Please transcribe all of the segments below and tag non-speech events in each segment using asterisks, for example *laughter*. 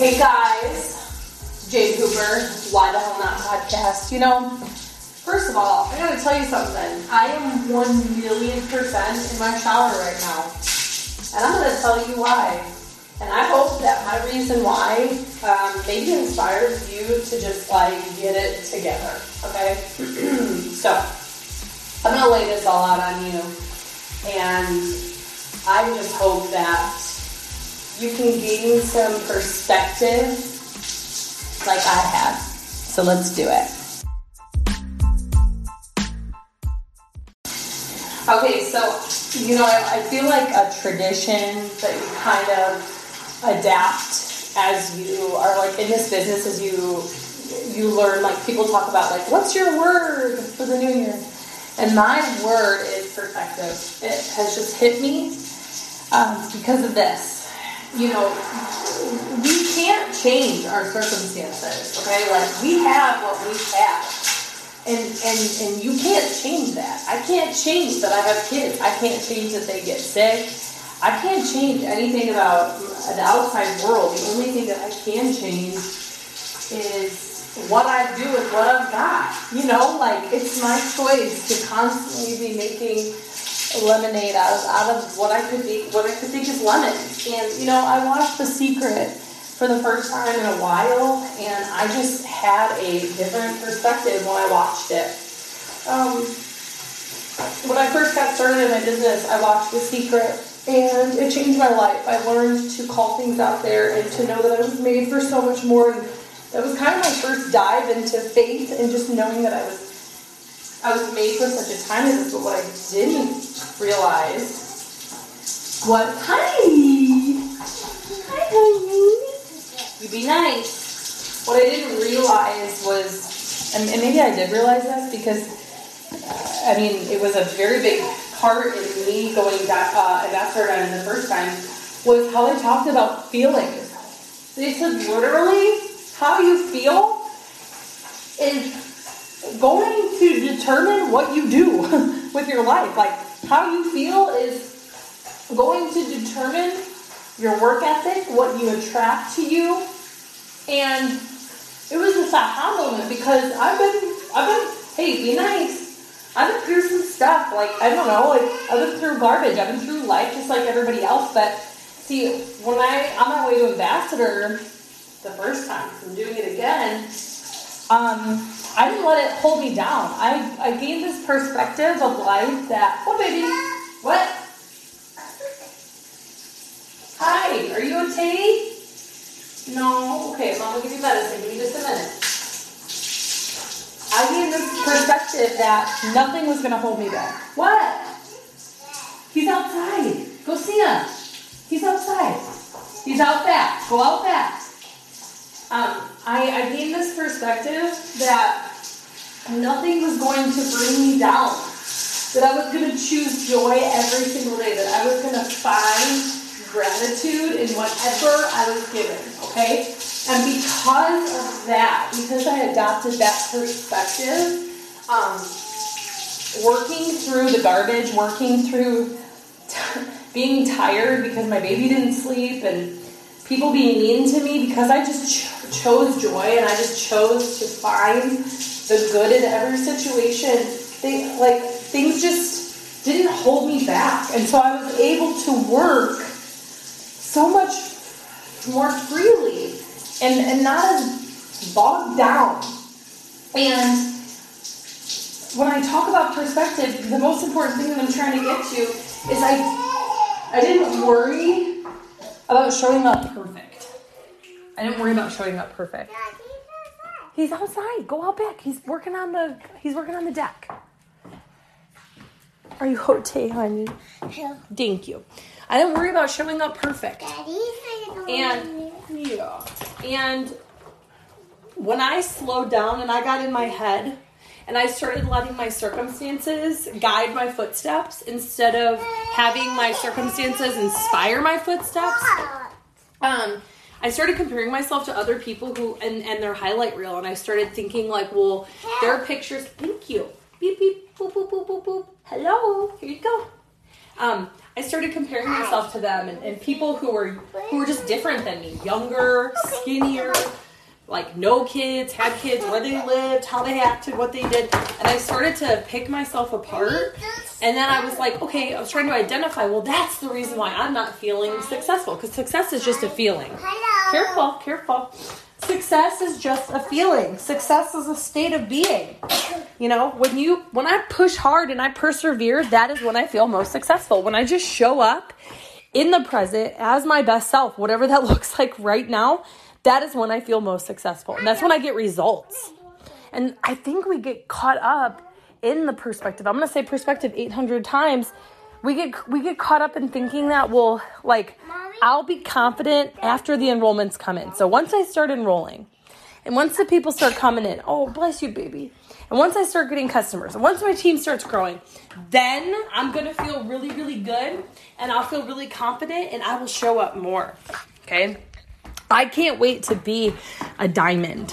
Hey guys, Jade Hooper, Why the Hell Not podcast. You know, first of all, I gotta tell you something. I am one million percent in my shower right now. And I'm gonna tell you why. And I hope that my reason why um, maybe inspires you to just like get it together. Okay? *clears throat* so, I'm gonna lay this all out on you. And I just hope that you can gain some perspective like I have. So let's do it. Okay, so you know, I, I feel like a tradition that you kind of adapt as you are like in this business as you you learn like people talk about like what's your word for the new year and my word is perspective it has just hit me um, because of this you know, we can't change our circumstances, okay? Like, we have what we have. And, and, and you can't change that. I can't change that I have kids. I can't change that they get sick. I can't change anything about the outside world. The only thing that I can change is what I do with what I've got. You know, like it's my choice to constantly be making lemonade out of out of what I could be what I could think is lemon. And you know, I watched The Secret for the first time in a while, and I just had a different perspective when I watched it. Um, when I first got started in my business, I watched The Secret, and it changed my life. I learned to call things out there and to know that I was made for so much more. And that was kind of my first dive into faith and just knowing that I was I was made for such a time as this, but what I didn't realize. What? Honey hi honey. You be nice. What I didn't realize was and, maybe I did realize this because uh, I mean it was a very big part in me going that uh, ambassador diamond the first time was how I talked about feelings. They said literally how you feel is going to determine what you do *laughs* with your life. Like how you feel is going to determine your work ethic, what you attract to you. And it was this aha moment because I've been, I've been, hey, be nice. I've been through some stuff. Like, I don't know, like, I've been through garbage. I've been through life just like everybody else. But see, when I, on my way to ambassador the first time, I'm doing it again, um, I didn't let it hold me down. I, I gained this perspective of life that, oh, baby, what? Hi, are you okay? No? Okay, mom will give you medicine. Give me just a minute. I gained this perspective that nothing was going to hold me back. What? He's outside. Go see him. He's outside. He's out back. Go out back. Um, I, I gained this perspective that nothing was going to bring me down. That I was going to choose joy every single day. That I was going to find gratitude in whatever I was given. Okay? And because of that, because I adopted that perspective, um, working through the garbage, working through t- *laughs* being tired because my baby didn't sleep, and people being mean to me because I just ch- chose joy and I just chose to find the good in every situation. They like things just didn't hold me back, and so I was able to work so much more freely and, and not as bogged down. And when I talk about perspective, the most important thing that I'm trying to get to is I I didn't worry about showing up perfect. I didn't worry about showing up perfect. He's outside. Go out back. He's working on the he's working on the deck. Are you okay, honey? Yeah. Thank you. I didn't worry about showing up perfect. And yeah. And when I slowed down and I got in my head and I started letting my circumstances guide my footsteps instead of having my circumstances inspire my footsteps, um, I started comparing myself to other people who and, and their highlight reel and I started thinking like, well, their pictures thank you. Beep beep boop boop boop boop boop. Hello, here you go. um, I started comparing myself to them and, and people who were who were just different than me, younger, skinnier, like no kids, had kids, where they lived, how they acted, what they did, and I started to pick myself apart. And then I was like, okay, I was trying to identify. Well, that's the reason why I'm not feeling successful because success is just a feeling. Careful, careful. Success is just a feeling. Success is a state of being. You know, when you when I push hard and I persevere, that is when I feel most successful. When I just show up in the present as my best self, whatever that *laughs* looks like right now, that is when I feel most successful. And that's when I get results. And I think we get caught up in the perspective. I'm going to say perspective 800 times. We get we get caught up in thinking that well, like I'll be confident after the enrollments come in. So once I start enrolling, and once the people start coming in, oh bless you, baby. And once I start getting customers, and once my team starts growing, then I'm gonna feel really, really good, and I'll feel really confident, and I will show up more. Okay. I can't wait to be a diamond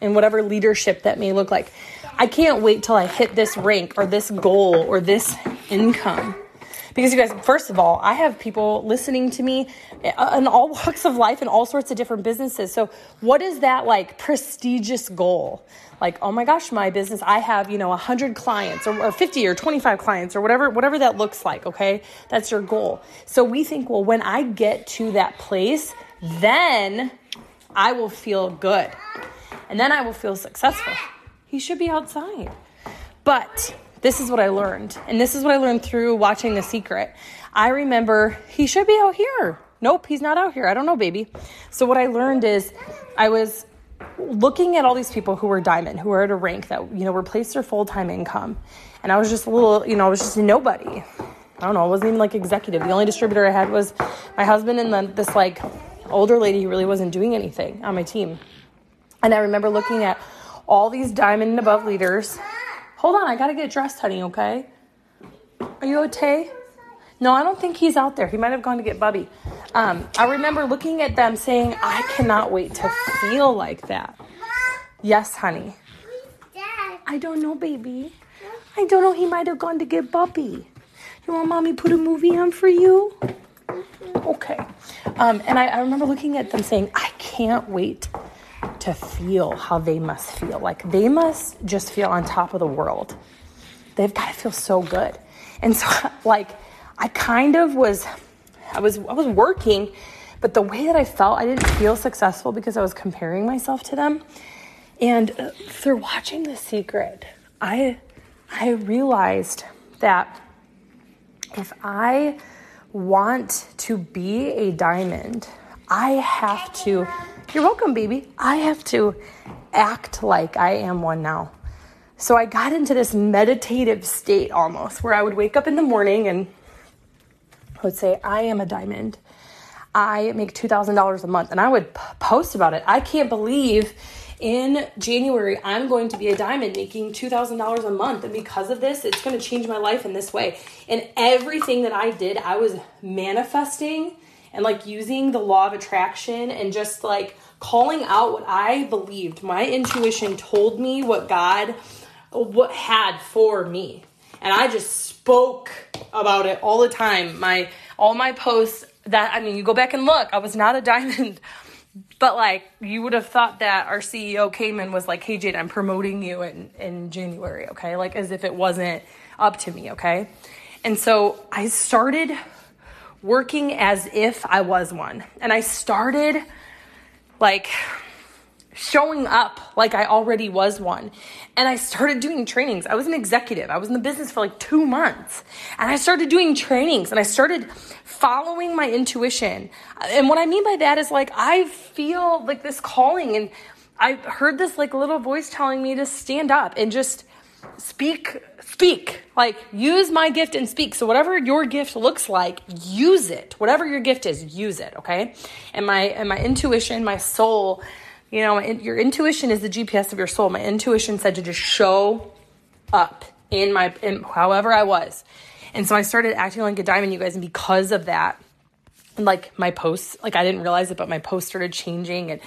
in whatever leadership that may look like. I can't wait till I hit this rank or this goal or this income. Because you guys, first of all, I have people listening to me uh, in all *laughs* walks of life and all sorts of different businesses. So, what is that like prestigious goal? Like, oh my gosh, my business, I have, you know, 100 clients or, or 50 or 25 clients or whatever whatever that looks like, okay? That's your goal. So, we think, well, when I get to that place, then I will feel good. And then I will feel successful. He should be outside. But this is what I learned. And this is what I learned through watching The Secret. I remember he should be out here. Nope, he's not out here. I don't know, baby. So what I learned is I was looking at all these people who were diamond, who were at a rank that, you know, replaced their full-time income. And I was just a little, you know, I was just nobody. I don't know, I wasn't even like executive. The only distributor I had was my husband and then this like older lady who really wasn't doing anything on my team. And I remember looking at all these diamond and above leaders Hold on, I gotta get dressed, honey, okay? Are you okay? No, I don't think he's out there. He might have gone to get Bubby. Um, I remember looking at them saying, I cannot wait to feel like that. Yes, honey. I don't know, baby. I don't know. He might have gone to get Bubby. You want mommy put a movie on for you? Okay. Um, and I, I remember looking at them saying, I can't wait to feel how they must feel. Like they must just feel on top of the world. They've got to feel so good. And so *laughs* like I kind of was I was I was working, but the way that I felt, I didn't feel successful because I was comparing myself to them. And uh, through watching The Secret, I I realized that if I want to be a diamond, I have to you're welcome, baby. I have to act like I am one now. So I got into this meditative state almost where I would wake up in the morning and I would say, I am a diamond. I make $2,000 a month. And I would post about it. I can't believe in January I'm going to be a diamond making $2,000 a month. And because of this, it's going to change my life in this way. And everything that I did, I was manifesting and like using the law of attraction and just like calling out what I believed. My intuition told me what God what had for me. And I just spoke about it all the time. My all my posts that I mean, you go back and look, I was not a diamond. But like you would have thought that our CEO came and was like, "Hey Jade, I'm promoting you in in January, okay?" Like as if it wasn't up to me, okay? And so I started working as if I was one. And I started like showing up like I already was one. And I started doing trainings. I was an executive. I was in the business for like 2 months. And I started doing trainings and I started following my intuition. And what I mean by that is like I feel like this calling and I heard this like little voice telling me to stand up and just speak speak like use my gift and speak so whatever your gift looks like use it whatever your gift is use it okay and my and my intuition my soul you know your intuition is the gps of your soul. My intuition said to just show up in my in however i was. And so i started acting like a diamond you guys and because of that like my posts like i didn't realize it but my posts started changing and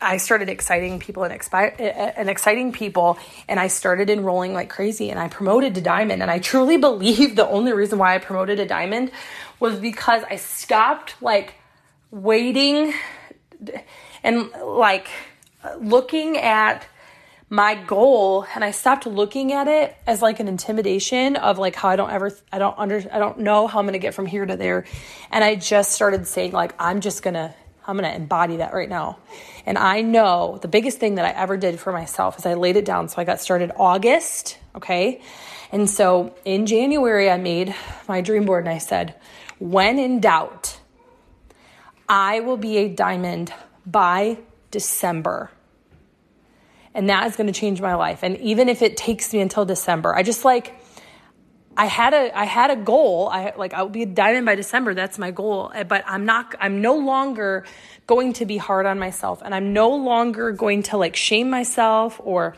i started exciting people and, expi- eh, eh, and exciting people and i started enrolling like crazy and i promoted to diamond and i truly *laughs* believe the only reason why i promoted to diamond was because i stopped like waiting and like looking at my goal and I stopped looking at it as like an intimidation of like how I don't ever I don't under I don't know how I'm going to get from here to there and I just started saying like I'm just going to I'm going to embody that right now. And I know the biggest thing that I ever did for myself is I laid it down so I got started August, okay? And so in January I made my dream board and I said, "When in doubt, I will be a diamond by December." and that is going to change my life. And even if it takes me until December, I just like I had a I had a goal. I like I will be a diamond by December. That's my goal. Eh, but I'm not I'm no longer going to be hard on myself and I'm no longer going to like shame myself or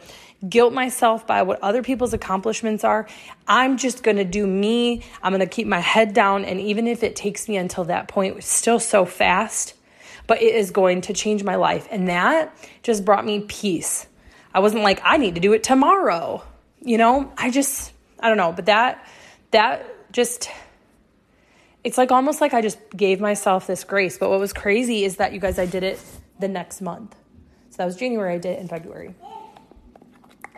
guilt myself by what other people's accomplishments are. I'm just going to do me. I'm going to keep my head down and even if it takes me until that point, it's still so fast, but it is going to change my life. And that just brought me peace I wasn't like, I need to do it tomorrow. You know, I just, I don't know, but that, that just, it's like almost like I just gave myself this grace. But what was crazy is that you guys, I did it the next month. So that was January, I did it in February.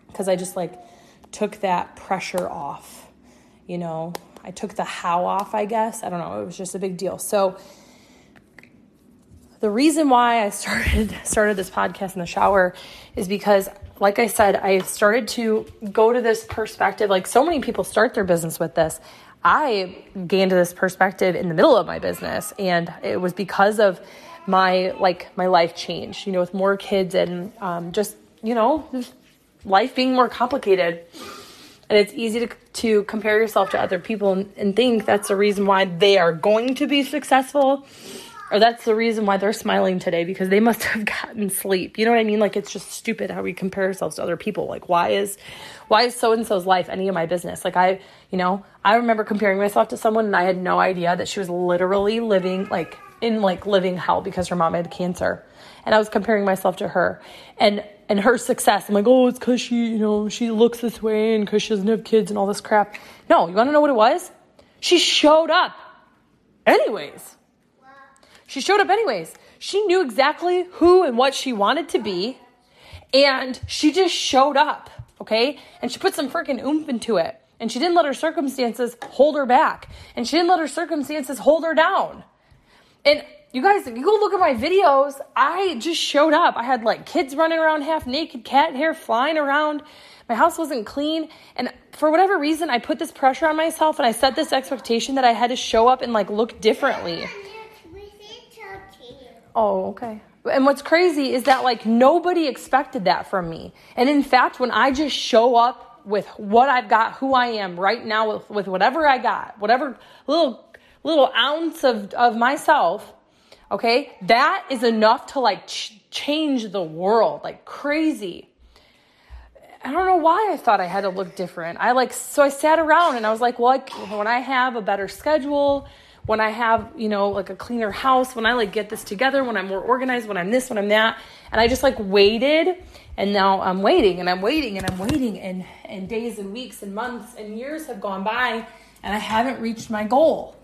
Because I just like took that pressure off, you know, I took the how off, I guess. I don't know. It was just a big deal. So, the reason why I started *laughs* started this podcast in the shower is because like I said, I started to go to this perspective. Like so many people start their business with this. I gained this perspective in the middle of my business, and it was because of my like my life change. You know, with more kids and um, just you know life being more complicated, and it's easy to to compare yourself to other people and, and think that's the reason why they are going to be successful or that's the reason why they're smiling today because they must have *laughs* gotten sleep. You know what I mean? Like it's just stupid how we compare ourselves to other people. Like why is why is so and so's life any of my business? Like I, you know, I remember comparing myself to someone and I had no idea that she was literally living like in like living hell because her mom had cancer. And I was comparing myself to her. And and her success. I'm like, oh, it's because she, you know, she looks this way and because she doesn't have kids and all this crap. No, you want to know what it was? She showed up. Anyways, she showed up anyways. She knew exactly who and what she wanted to be, and she just showed up, okay? And she put some freaking oomph into it. And she didn't let her circumstances hold her back. And she didn't let her circumstances hold her down. And you guys, you go look at my videos. I just showed up. I had like kids running around half naked, cat hair flying around. My house wasn't clean. And for whatever reason, I put this pressure on myself and I set this expectation that I had to show up and like look differently. Oh, okay. And what's crazy is that like nobody expected that from me. And in fact, when I just show up with what I've got, who I am right now with, with whatever I got, whatever little little ounce of, of myself, okay, that is enough to like ch- change the world like crazy. I don't know why I thought I had to look different. I like, so I sat around and I was like, well, like, when I have a better schedule, when I have, you know, like a cleaner house, when I like get this together, when I'm more organized, when I'm this, when I'm that. And I just like waited and now I'm waiting and I'm waiting and I'm waiting and and days and weeks and months and years have gone by and I haven't reached my goal.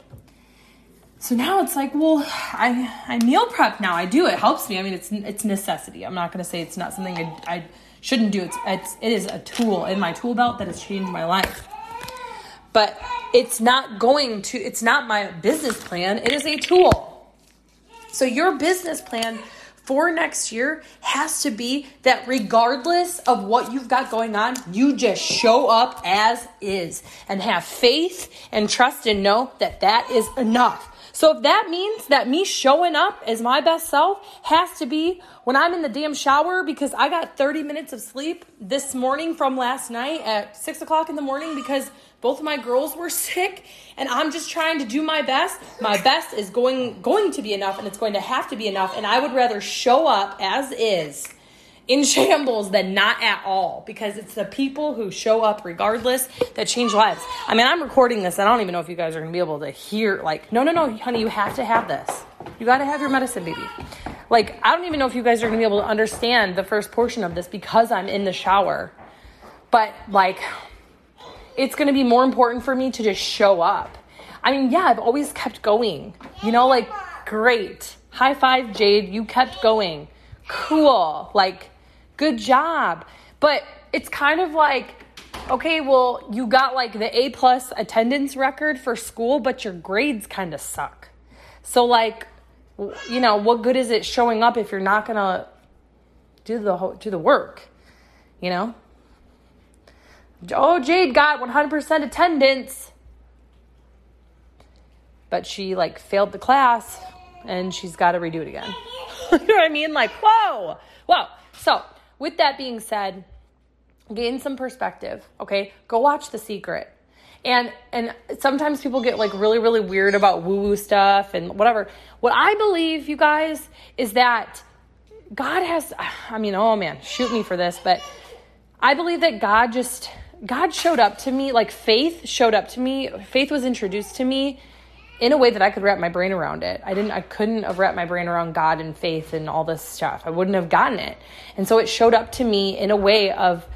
So now it's like, well, I I meal prep now. I do. It helps me. I mean, it's it's necessity. I'm not going to say it's not something I, I shouldn't do. It's it's it is a tool in my tool belt that has changed my life but it's not going to, it's not my business plan. It is a tool. So your business plan for next year has to be that regardless of what you've got going on, you just show up as is and have faith and trust and know that that is enough. So if that means that me showing up as my best self has to be when I'm in the damn shower because I got 30 minutes of sleep this morning from last night at six o'clock in the morning because both of my girls were *laughs* sick and I'm just trying to do my best. My best is going going to be enough and it's going to have to be enough and I would rather show up as is in *laughs* shambles than not at all because it's the people who show up regardless that change lives. I mean, I'm recording this. I don't even know if you guys are going to be able to hear like no, no, no, honey, you have to have this. You got to have your medicine, baby. Like, I don't even know if you guys are going to be able to understand the first portion of this because I'm in the shower. But, like, it's going to be more important for me to just show up. I mean, yeah, I've always kept going. You know, like, great. High five, Jade. You kept going. Cool. Like, good job. But it's kind of like, okay, well, you got like the A plus attendance record for school, but your grades kind of suck. So, like, you know, what good is it showing up if you're not gonna do the do the work? You know. Oh, Jade got 100% attendance, but she like failed the class, and she's got to redo it again. *laughs* you know what I mean? Like, whoa, whoa. So, with that being said gain some perspective, okay? Go watch The Secret. And and sometimes people get like really really weird about woo woo stuff and whatever. What I believe, you guys, is that God has I mean, oh man, shoot me for this, but I believe that God just God showed up to me like faith showed up to me. Faith was introduced to me in a way that I could wrap my brain around it. I didn't I couldn't have wrapped my brain around God and faith and all this stuff. I wouldn't have gotten it. And so it showed up to me in a way of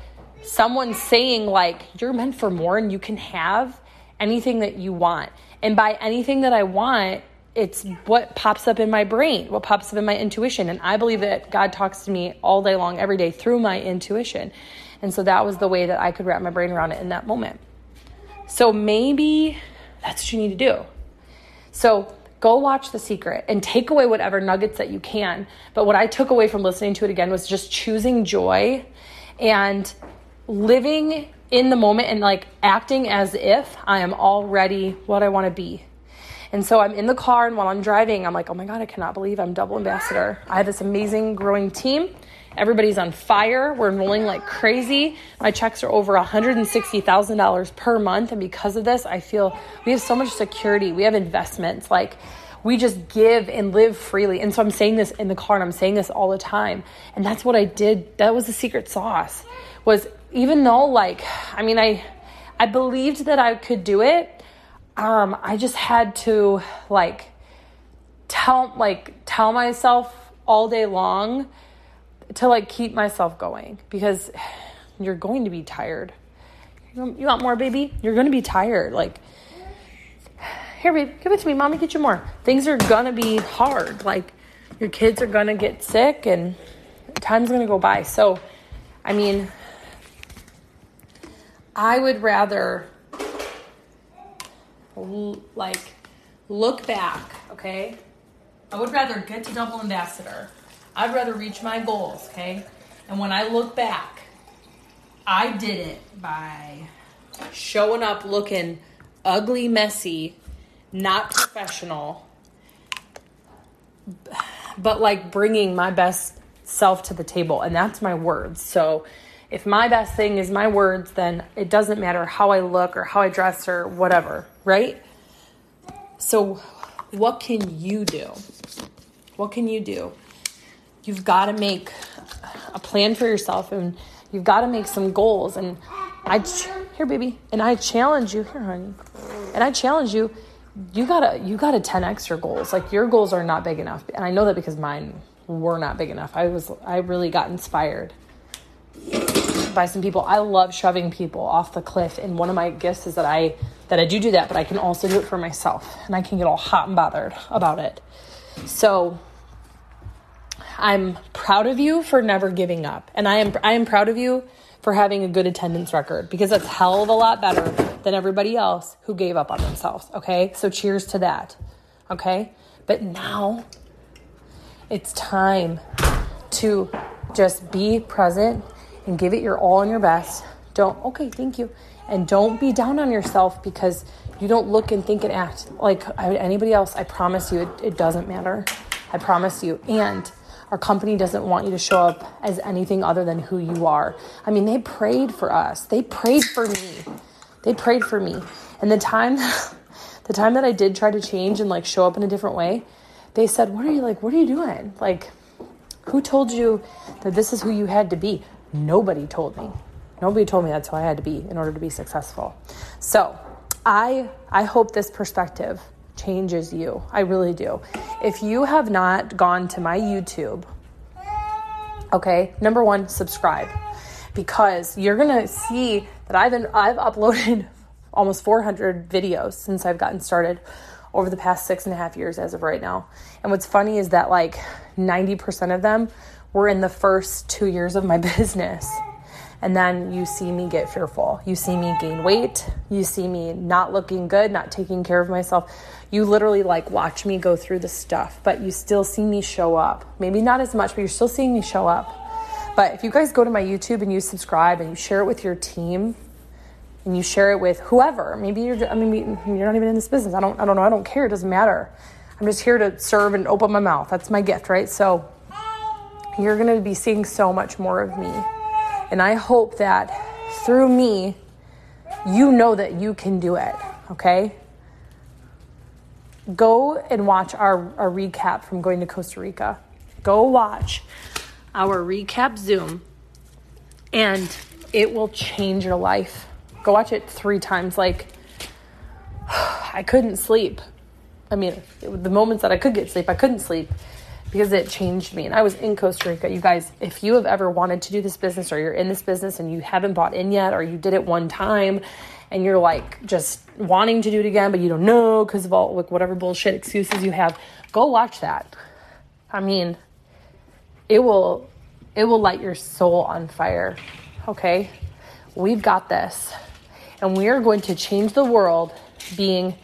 someone saying like you're meant for more and you can have anything that you want and by anything that i want it's what pops up in my brain what pops up in my intuition and i believe that god talks to me all day long every day through my intuition and so that was the way that i could wrap my brain around it in that moment so maybe that's what you need to do so go watch The Secret and take away whatever nuggets that you can. But what I took away from listening to it again was just choosing joy and living in the moment and like acting as if I am already what I want to be. And so I'm in the car, and while I'm driving, I'm like, oh my God, I cannot believe I'm double ambassador. I have this amazing growing team. Everybody's on fire. We're enrolling like crazy. My checks are over $160,000 per month. And because of this, I feel we have so much security. We have investments. Like, we just give and live freely. And so I'm saying this in the car and I'm saying this all the time. And that's what I did. That was the secret sauce was even though like I mean I I believed that I could do it, um, I just had to like tell like tell myself all day long to like keep myself going because you're going to be tired. You want more, baby? You're going to be tired. Like, here, babe, give it to me. Mommy, get you more. Things are going to be hard. Like, your kids are going to get sick and time's going to go by. So, I mean, I would rather like look back, okay? I would rather get to double ambassador. I'd rather reach my goals, okay? And when I look back, I did it by showing up looking ugly, messy, not professional, but like bringing my best self to the table. And that's my words. So if my best thing is my words, then it doesn't matter how I look or how I dress or whatever, right? So, what can you do? What can you do? You've got to make a plan for yourself and you've got to make some goals. And I, here, baby, and I challenge you, here, honey, and I challenge you. You gotta, you gotta 10x your goals. Like your goals are not big enough, and I know that because mine were not big enough. I was, I really got inspired by some people. I love shoving people off the cliff, and one of my gifts is that I that I do do that, but I can also do it for myself, and I can get all hot and bothered about it. So I'm proud of you for never giving up, and I am I am proud of you for having a good attendance record because that's hell of a lot better than everybody else who gave up on themselves. Okay, so cheers to that. Okay, but now it's time to just be present and give it your all and your best. Don't, okay, thank you. And don't be down on yourself because you don't look and think and act like anybody else. I promise you, it, it doesn't matter. I promise you. And our company doesn't want you to show up as anything other than who you are. I mean, they prayed for us. They prayed for me. They prayed for me. And the time *laughs* the time that I did try to change and like show up in a different way, they said, "What are you like? What are you doing? Like who told you that this is who you had to be? Nobody told me. Nobody told me that's who I had to be in order to be successful. So I I hope this perspective changes you. I really do. If you have not gone to my YouTube, okay, number one, subscribe because you're gonna see that I've been, I've uploaded *laughs* almost 400 videos since I've gotten started over the past six and a half years as of right now. And what's funny is that like 90% of them were in the first two years of my *laughs* business. And then you see me get fearful. You see me gain weight. You see me not looking good, not taking care of myself. You literally like watch me go through the stuff, but you still see me show up. Maybe not as much, but you're still seeing me show up. But if you guys go to my YouTube and you subscribe and you share it with your team, and you share it with whoever. Maybe you're I mean you're not even in this business. I don't I don't know. I don't care. It doesn't matter. I'm just here to serve and open my mouth. That's my gift, right? So you're going to be seeing so much more of me. And I hope that through me you know that you can do it, okay? Go and watch our, our recap from going to Costa Rica. Go watch our recap Zoom and it will change your life. Go watch it three times. Like, *sighs* I couldn't sleep. I mean, the moments that I could get sleep, I couldn't sleep because it changed me. And I was in Costa Rica. You guys, if you have ever wanted to do this business or you're in this business and you haven't bought in yet or you did it one time and you're like just wanting to do it again, but you don't know because of all like whatever bullshit excuses you have, go watch that. I mean, it will it will light your soul on fire. Okay? We've got this and we are going to change the world being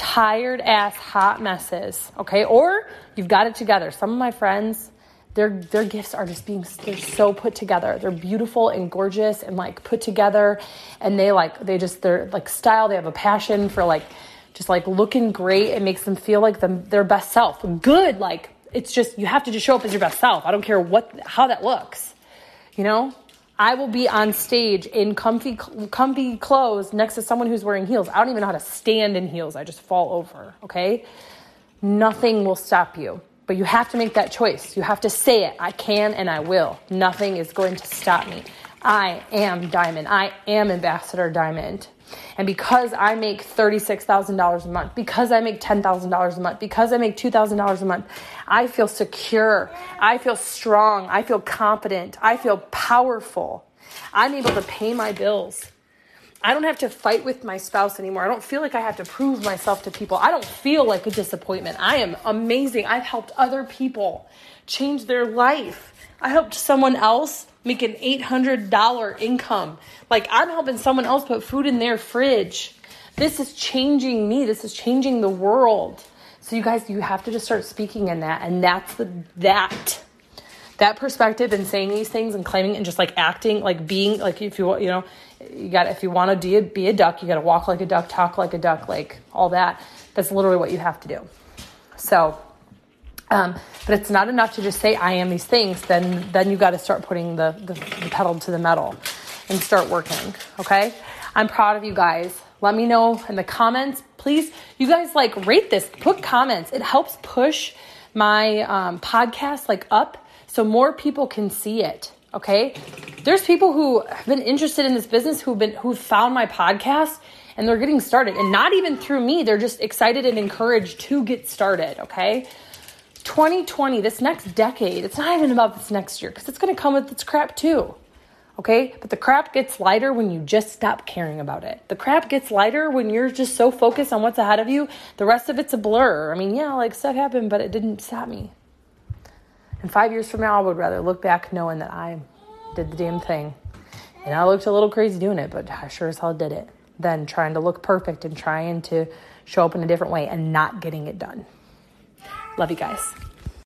tired ass hot messes, okay? Or you've got it together. Some of my friends, their their gifts are just being they're so put together. They're beautiful and gorgeous and like put together and they like they just they're like style, they have a passion for like just like looking great. It makes them feel like them their best self. Good, like it's just you have to just show up as your best self. I don't care what how that looks. You know? I will be on stage in comfy, comfy clothes next to someone who's wearing heels. I don't even know how to stand in heels. I just fall over, okay? Nothing will stop you. But you have to make that choice. You have to say it. I can and I will. Nothing is going to stop me. I am Diamond. I am Ambassador Diamond. And because I make $36,000 a month, because I make $10,000 a month, because I make $2,000 a month, I feel secure. I feel strong. I feel confident. I feel powerful. I'm able to pay my bills. I don't have to fight with my spouse anymore. I don't feel like I have to prove myself to people. I don't feel like a disappointment. I am amazing. I've helped other people change their life. I helped someone else make an $800 income. Like I'm helping someone else put food in their fridge. This is changing me. This is changing the world. So you guys, you have to just start speaking in that. And that's the, that, that perspective and saying these things and claiming and just like acting, like being, like if you, you know, you got, if you want to be a, be a duck, you got to walk like a duck, talk like a duck, like all that. That's literally what you have to do. So, um, but it's not enough to just say I am these things. Then then you got to start putting the, the the pedal to the metal and start working. Okay, I'm proud of you guys. Let me know in the comments, please. You guys like rate this, put comments. It helps push my um, podcast like up so more people can see it. Okay, there's people who have been interested in this business who've been who found my podcast and they're getting started, and not even through me. They're just excited and encouraged to get started. Okay. 2020, this next decade, it's not even about this next year because it's going to come with its crap too. Okay? But the crap gets lighter when you just stop caring about it. The crap gets lighter when you're just so focused on what's ahead of you. The rest of it's a blur. I mean, yeah, like stuff happened, but it didn't stop me. And five years from now, I would rather look back knowing that I did the damn thing. And I looked a little crazy doing it, but I sure as hell did it. Than trying to look perfect and trying to show up in a different way and not getting it done. Love you guys.